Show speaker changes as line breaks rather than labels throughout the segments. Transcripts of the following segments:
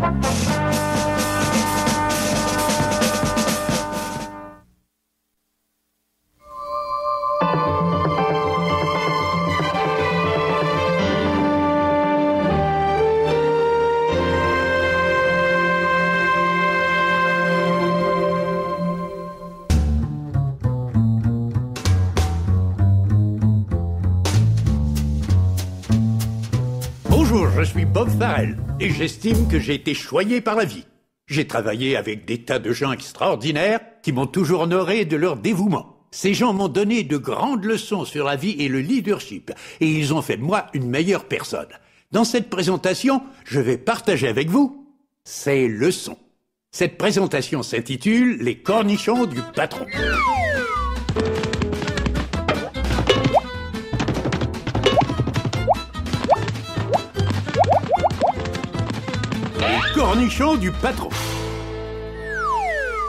Bonjour, et j'estime que j'ai été choyé par la vie. J'ai travaillé avec des tas de gens extraordinaires qui m'ont toujours honoré de leur dévouement. Ces gens m'ont donné de grandes leçons sur la vie et le leadership et ils ont fait de moi une meilleure personne. Dans cette présentation, je vais partager avec vous ces leçons. Cette présentation s'intitule Les cornichons du patron. Les cornichons du patron.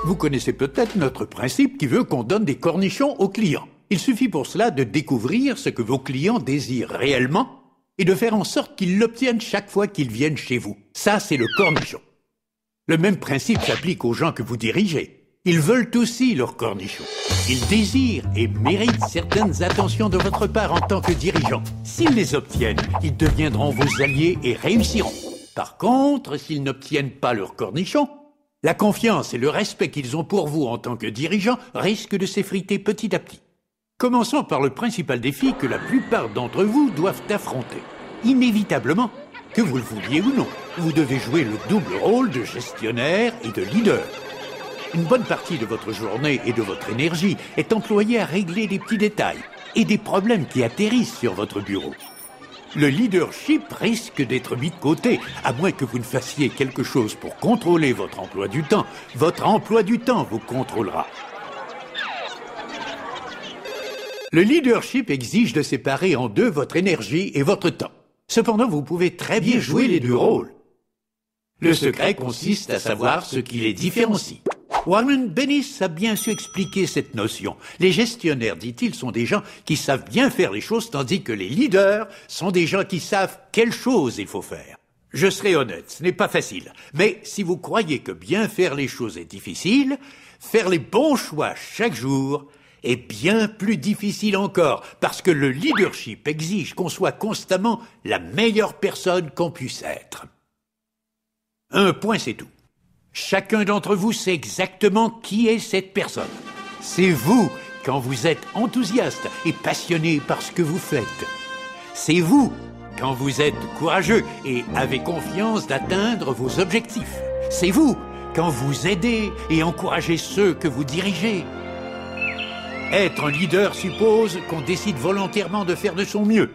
Vous connaissez peut-être notre principe qui veut qu'on donne des cornichons aux clients. Il suffit pour cela de découvrir ce que vos clients désirent réellement et de faire en sorte qu'ils l'obtiennent chaque fois qu'ils viennent chez vous. Ça, c'est le cornichon. Le même principe s'applique aux gens que vous dirigez. Ils veulent aussi leurs cornichons. Ils désirent et méritent certaines attentions de votre part en tant que dirigeant. S'ils les obtiennent, ils deviendront vos alliés et réussiront. Par contre, s'ils n'obtiennent pas leurs cornichons, la confiance et le respect qu'ils ont pour vous en tant que dirigeant risquent de s'effriter petit à petit. Commençons par le principal défi que la plupart d'entre vous doivent affronter. Inévitablement, que vous le vouliez ou non, vous devez jouer le double rôle de gestionnaire et de leader. Une bonne partie de votre journée et de votre énergie est employée à régler des petits détails et des problèmes qui atterrissent sur votre bureau. Le leadership risque d'être mis de côté, à moins que vous ne fassiez quelque chose pour contrôler votre emploi du temps. Votre emploi du temps vous contrôlera. Le leadership exige de séparer en deux votre énergie et votre temps. Cependant, vous pouvez très bien jouer les deux rôles. Le secret consiste à savoir ce qui les différencie. Warren Bennis a bien su expliquer cette notion. Les gestionnaires, dit-il, sont des gens qui savent bien faire les choses, tandis que les leaders sont des gens qui savent quelles choses il faut faire. Je serai honnête, ce n'est pas facile. Mais si vous croyez que bien faire les choses est difficile, faire les bons choix chaque jour est bien plus difficile encore, parce que le leadership exige qu'on soit constamment la meilleure personne qu'on puisse être. Un point, c'est tout. Chacun d'entre vous sait exactement qui est cette personne. C'est vous quand vous êtes enthousiaste et passionné par ce que vous faites. C'est vous quand vous êtes courageux et avez confiance d'atteindre vos objectifs. C'est vous quand vous aidez et encouragez ceux que vous dirigez. Être un leader suppose qu'on décide volontairement de faire de son mieux.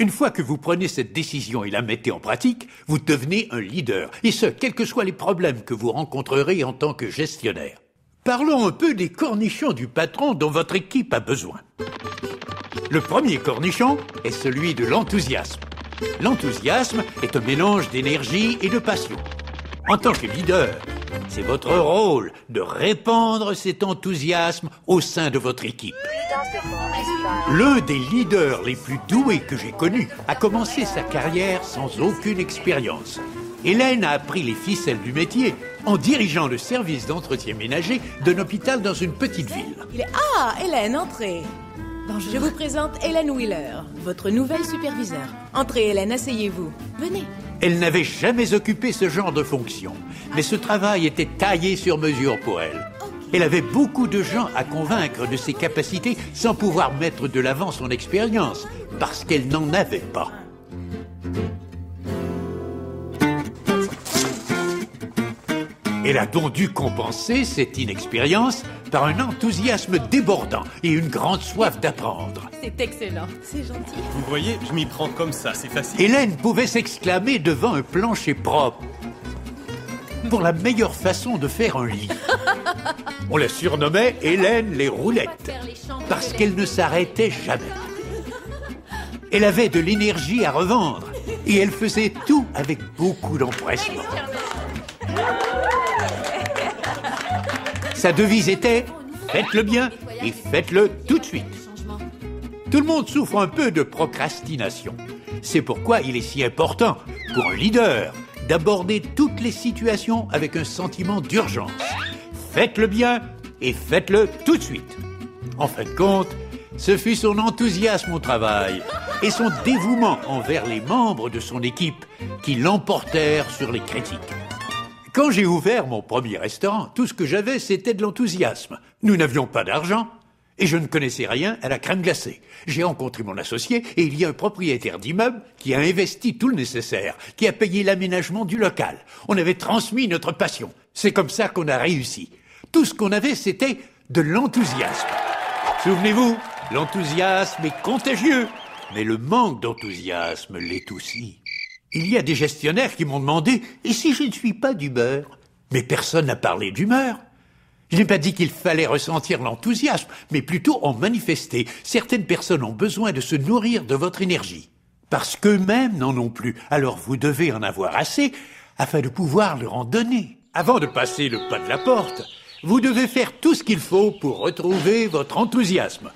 Une fois que vous prenez cette décision et la mettez en pratique, vous devenez un leader, et ce, quels que soient les problèmes que vous rencontrerez en tant que gestionnaire. Parlons un peu des cornichons du patron dont votre équipe a besoin. Le premier cornichon est celui de l'enthousiasme. L'enthousiasme est un mélange d'énergie et de passion. En tant que leader, c'est votre rôle de répandre cet enthousiasme au sein de votre équipe. L'un des leaders les plus doués que j'ai connus a commencé sa carrière sans aucune expérience. Hélène a appris les ficelles du métier en dirigeant le service d'entretien ménager d'un hôpital dans une petite ville.
Il est... Ah, Hélène, entrez. Je vous présente Hélène Wheeler, votre nouvelle superviseure. Entrez, Hélène, asseyez-vous. Venez.
Elle n'avait jamais occupé ce genre de fonction, mais ce travail était taillé sur mesure pour elle. Elle avait beaucoup de gens à convaincre de ses capacités sans pouvoir mettre de l'avant son expérience, parce qu'elle n'en avait pas. Elle a donc dû compenser cette inexpérience par un enthousiasme débordant et une grande soif d'apprendre.
C'est excellent. C'est gentil.
Vous voyez, je m'y prends comme ça, c'est facile.
Hélène pouvait s'exclamer devant un plancher propre pour la meilleure façon de faire un lit. On la surnommait Hélène les roulettes parce qu'elle ne s'arrêtait jamais. Elle avait de l'énergie à revendre et elle faisait tout avec beaucoup d'empressement. Sa devise était Faites-le bien et faites-le tout de suite. Tout le monde souffre un peu de procrastination. C'est pourquoi il est si important pour un leader d'aborder toutes les situations avec un sentiment d'urgence. Faites-le bien et faites-le tout de suite. En fin de compte, ce fut son enthousiasme au travail et son dévouement envers les membres de son équipe qui l'emportèrent sur les critiques. Quand j'ai ouvert mon premier restaurant, tout ce que j'avais, c'était de l'enthousiasme. Nous n'avions pas d'argent et je ne connaissais rien à la crème glacée. J'ai rencontré mon associé et il y a un propriétaire d'immeuble qui a investi tout le nécessaire, qui a payé l'aménagement du local. On avait transmis notre passion. C'est comme ça qu'on a réussi. Tout ce qu'on avait, c'était de l'enthousiasme. Souvenez-vous, l'enthousiasme est contagieux, mais le manque d'enthousiasme l'est aussi. Il y a des gestionnaires qui m'ont demandé Et si je ne suis pas d'humeur? Mais personne n'a parlé d'humeur. Je n'ai pas dit qu'il fallait ressentir l'enthousiasme, mais plutôt en manifester. Certaines personnes ont besoin de se nourrir de votre énergie, parce qu'eux-mêmes n'en ont plus. Alors vous devez en avoir assez afin de pouvoir leur en donner. Avant de passer le pas de la porte, vous devez faire tout ce qu'il faut pour retrouver votre enthousiasme.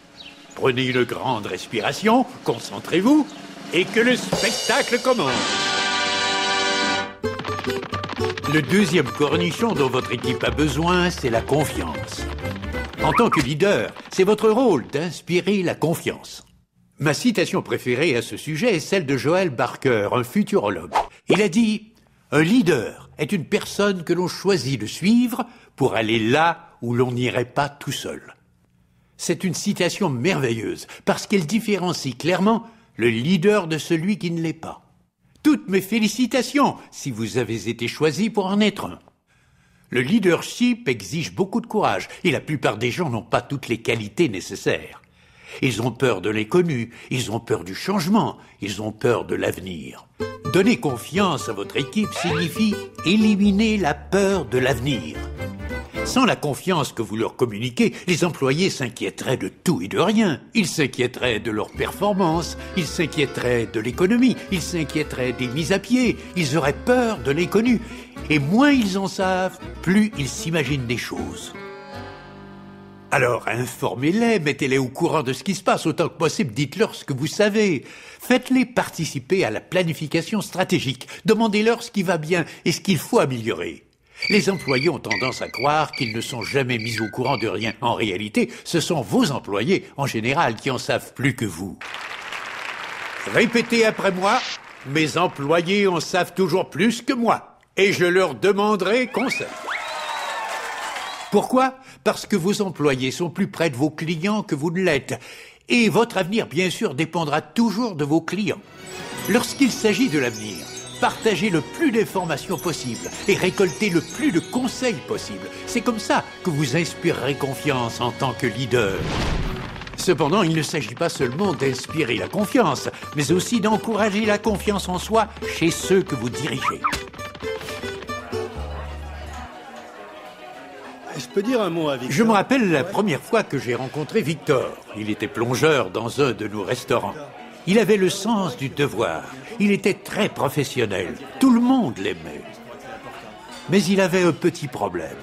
Prenez une grande respiration, concentrez-vous, et que le spectacle commence. Le deuxième cornichon dont votre équipe a besoin, c'est la confiance. En tant que leader, c'est votre rôle d'inspirer la confiance. Ma citation préférée à ce sujet est celle de Joël Barker, un futurologue. Il a dit Un leader est une personne que l'on choisit de suivre pour aller là où l'on n'irait pas tout seul. C'est une citation merveilleuse parce qu'elle différencie clairement le leader de celui qui ne l'est pas. Toutes mes félicitations si vous avez été choisi pour en être un. Le leadership exige beaucoup de courage et la plupart des gens n'ont pas toutes les qualités nécessaires. Ils ont peur de l'inconnu, ils ont peur du changement, ils ont peur de l'avenir. Donner confiance à votre équipe signifie éliminer la peur de l'avenir. Sans la confiance que vous leur communiquez, les employés s'inquiéteraient de tout et de rien. Ils s'inquiéteraient de leur performance, ils s'inquiéteraient de l'économie, ils s'inquiéteraient des mises à pied, ils auraient peur de l'inconnu. Et moins ils en savent, plus ils s'imaginent des choses. Alors informez-les, mettez-les au courant de ce qui se passe autant que possible, dites-leur ce que vous savez. Faites-les participer à la planification stratégique, demandez-leur ce qui va bien et ce qu'il faut améliorer. Les employés ont tendance à croire qu'ils ne sont jamais mis au courant de rien. En réalité, ce sont vos employés, en général, qui en savent plus que vous. Répétez après moi, mes employés en savent toujours plus que moi, et je leur demanderai conseil. Pourquoi? Parce que vos employés sont plus près de vos clients que vous ne l'êtes, et votre avenir, bien sûr, dépendra toujours de vos clients. Lorsqu'il s'agit de l'avenir, partagez le plus d'informations possible et récoltez le plus de conseils possible. C'est comme ça que vous inspirerez confiance en tant que leader. Cependant, il ne s'agit pas seulement d'inspirer la confiance, mais aussi d'encourager la confiance en soi chez ceux que vous dirigez.
Je
me rappelle la première fois que j'ai rencontré Victor. Il était plongeur dans un de nos restaurants. Il avait le sens du devoir. Il était très professionnel. Tout le monde l'aimait. Mais il avait un petit problème.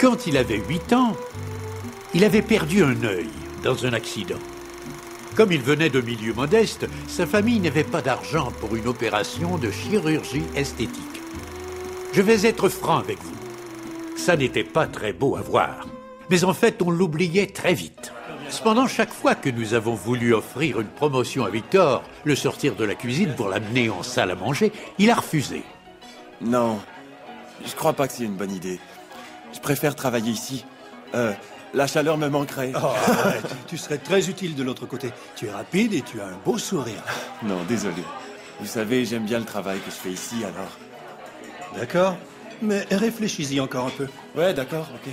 Quand il avait 8 ans, il avait perdu un œil dans un accident. Comme il venait de milieu modeste, sa famille n'avait pas d'argent pour une opération de chirurgie esthétique. Je vais être franc avec vous. Ça n'était pas très beau à voir. Mais en fait, on l'oubliait très vite. Cependant, chaque fois que nous avons voulu offrir une promotion à Victor, le sortir de la cuisine pour l'amener en salle à manger, il a refusé.
Non, je crois pas que c'est une bonne idée. Je préfère travailler ici. Euh, la chaleur me manquerait.
Oh, arrête, tu serais très utile de l'autre côté. Tu es rapide et tu as un beau sourire.
Non, désolé. Vous savez, j'aime bien le travail que je fais ici, alors.
D'accord Mais réfléchis-y encore un peu.
Ouais, d'accord, ok.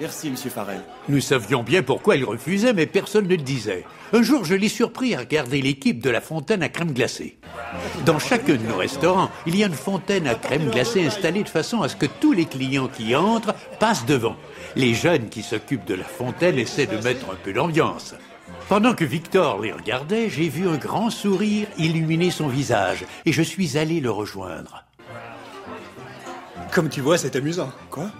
Merci, monsieur Farrell.
Nous savions bien pourquoi il refusait, mais personne ne le disait. Un jour, je l'ai surpris à regarder l'équipe de la fontaine à crème glacée. Dans chacun de nos restaurants, il y a une fontaine à crème glacée installée de façon à ce que tous les clients qui entrent passent devant. Les jeunes qui s'occupent de la fontaine essaient de mettre un peu d'ambiance. Pendant que Victor les regardait, j'ai vu un grand sourire illuminer son visage et je suis allé le rejoindre.
Comme tu vois, c'est amusant.
Quoi?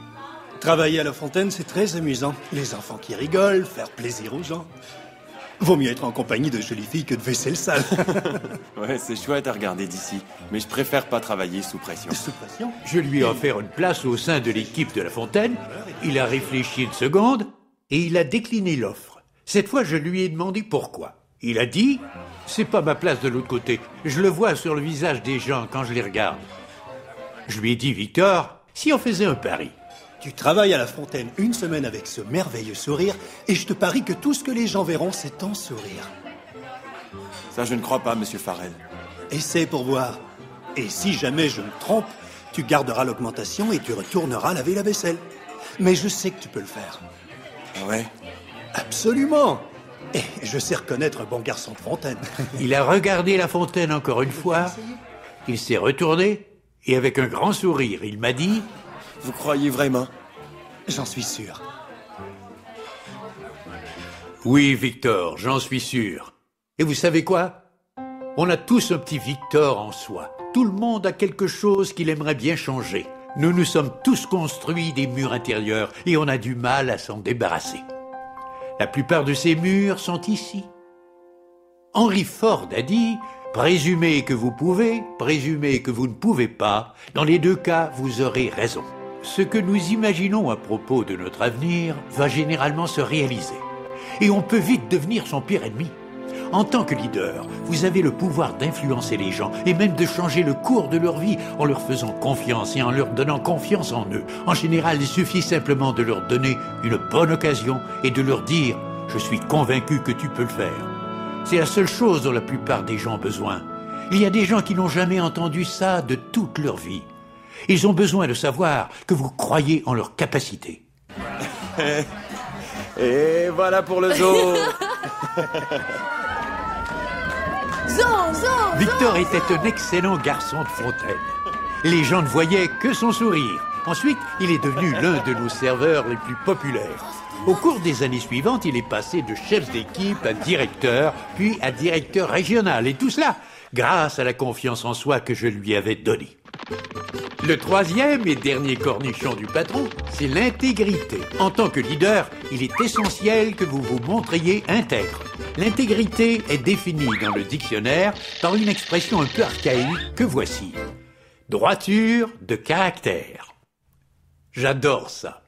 Travailler à la fontaine, c'est très amusant. Les enfants qui rigolent, faire plaisir aux gens. Vaut mieux être en compagnie de jolies filles que de vaisselle sale.
Ouais, c'est chouette à regarder d'ici. Mais je préfère pas travailler sous pression.
Sous pression?
Je lui ai offert une place au sein de l'équipe de La Fontaine. Il a réfléchi une seconde et il a décliné l'offre. Cette fois, je lui ai demandé pourquoi. Il a dit C'est pas ma place de l'autre côté. Je le vois sur le visage des gens quand je les regarde. Je lui ai dit Victor, si on faisait un pari.
Tu travailles à la fontaine une semaine avec ce merveilleux sourire et je te parie que tout ce que les gens verront, c'est ton sourire.
Ça, je ne crois pas, monsieur Farrell.
Essaie pour voir. Et si jamais je me trompe, tu garderas l'augmentation et tu retourneras laver la vaisselle. Mais je sais que tu peux le faire.
Ah ouais?
Absolument. Et je sais reconnaître un bon garçon de fontaine.
Il a regardé La Fontaine encore une fois. Il s'est retourné et avec un grand sourire, il m'a dit
Vous croyez vraiment?
J'en suis sûr.
Oui, Victor, j'en suis sûr. Et vous savez quoi? On a tous un petit Victor en soi. Tout le monde a quelque chose qu'il aimerait bien changer. Nous nous sommes tous construits des murs intérieurs et on a du mal à s'en débarrasser. La plupart de ces murs sont ici. Henry Ford a dit Présumez que vous pouvez, présumez que vous ne pouvez pas. Dans les deux cas, vous aurez raison. Ce que nous imaginons à propos de notre avenir va généralement se réaliser. Et on peut vite devenir son pire ennemi. En tant que leader, vous avez le pouvoir d'influencer les gens et même de changer le cours de leur vie en leur faisant confiance et en leur donnant confiance en eux. En général, il suffit simplement de leur donner une bonne occasion et de leur dire ⁇ Je suis convaincu que tu peux le faire ⁇ C'est la seule chose dont la plupart des gens ont besoin. Il y a des gens qui n'ont jamais entendu ça de toute leur vie. Ils ont besoin de savoir que vous croyez en leur capacité.
Et voilà pour le zoo
Zon, zon,
Victor était un excellent garçon de fontaine. Les gens ne voyaient que son sourire. Ensuite, il est devenu l'un de nos serveurs les plus populaires. Au cours des années suivantes, il est passé de chef d'équipe à directeur, puis à directeur régional, et tout cela grâce à la confiance en soi que je lui avais donnée. Le troisième et dernier cornichon du patron, c'est l'intégrité. En tant que leader, il est essentiel que vous vous montriez intègre. L'intégrité est définie dans le dictionnaire par une expression un peu archaïque que voici. Droiture de caractère. J'adore ça.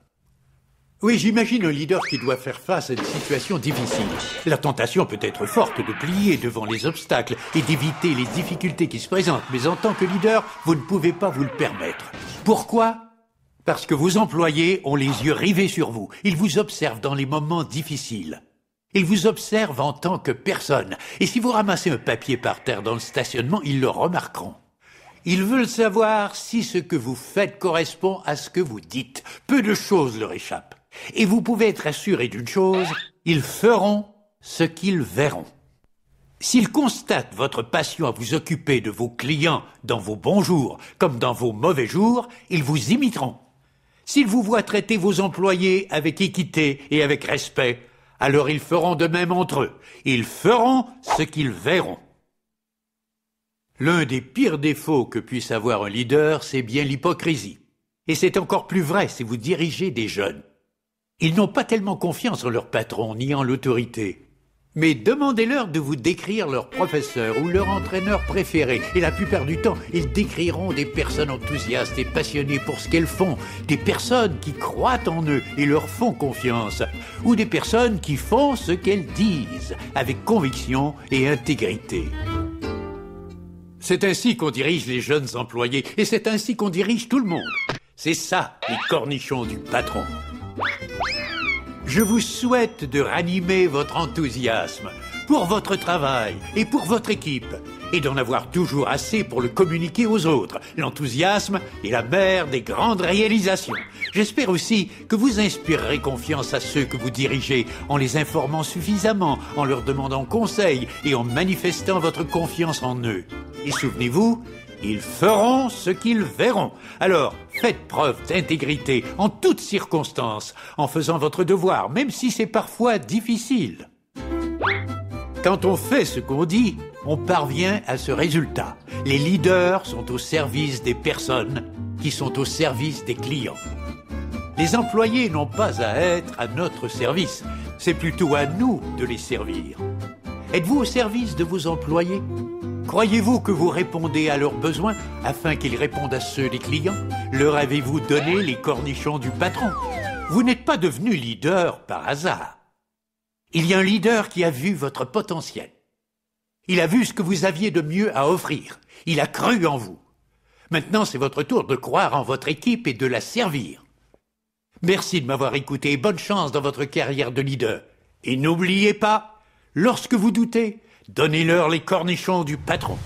Oui, j'imagine un leader qui doit faire face à une situation difficile. La tentation peut être forte de plier devant les obstacles et d'éviter les difficultés qui se présentent, mais en tant que leader, vous ne pouvez pas vous le permettre. Pourquoi? Parce que vos employés ont les yeux rivés sur vous. Ils vous observent dans les moments difficiles. Ils vous observent en tant que personne. Et si vous ramassez un papier par terre dans le stationnement, ils le remarqueront. Ils veulent savoir si ce que vous faites correspond à ce que vous dites. Peu de choses leur échappent. Et vous pouvez être assuré d'une chose, ils feront ce qu'ils verront. S'ils constatent votre passion à vous occuper de vos clients dans vos bons jours comme dans vos mauvais jours, ils vous imiteront. S'ils vous voient traiter vos employés avec équité et avec respect, alors ils feront de même entre eux. Ils feront ce qu'ils verront. L'un des pires défauts que puisse avoir un leader, c'est bien l'hypocrisie. Et c'est encore plus vrai si vous dirigez des jeunes. Ils n'ont pas tellement confiance en leur patron ni en l'autorité. Mais demandez-leur de vous décrire leur professeur ou leur entraîneur préféré. Et la plupart du temps, ils décriront des personnes enthousiastes et passionnées pour ce qu'elles font, des personnes qui croient en eux et leur font confiance, ou des personnes qui font ce qu'elles disent, avec conviction et intégrité. C'est ainsi qu'on dirige les jeunes employés, et c'est ainsi qu'on dirige tout le monde. C'est ça, les cornichons du patron. Je vous souhaite de ranimer votre enthousiasme pour votre travail et pour votre équipe, et d'en avoir toujours assez pour le communiquer aux autres. L'enthousiasme est la mère des grandes réalisations. J'espère aussi que vous inspirerez confiance à ceux que vous dirigez en les informant suffisamment, en leur demandant conseil et en manifestant votre confiance en eux. Et souvenez-vous, ils feront ce qu'ils verront. Alors, faites preuve d'intégrité en toutes circonstances, en faisant votre devoir, même si c'est parfois difficile. Quand on fait ce qu'on dit, on parvient à ce résultat. Les leaders sont au service des personnes qui sont au service des clients. Les employés n'ont pas à être à notre service, c'est plutôt à nous de les servir. Êtes-vous au service de vos employés? Croyez-vous que vous répondez à leurs besoins afin qu'ils répondent à ceux des clients? Leur avez-vous donné les cornichons du patron? Vous n'êtes pas devenu leader par hasard. Il y a un leader qui a vu votre potentiel. Il a vu ce que vous aviez de mieux à offrir. Il a cru en vous. Maintenant, c'est votre tour de croire en votre équipe et de la servir. Merci de m'avoir écouté bonne chance dans votre carrière de leader. Et n'oubliez pas, lorsque vous doutez, donnez-leur les cornichons du patron.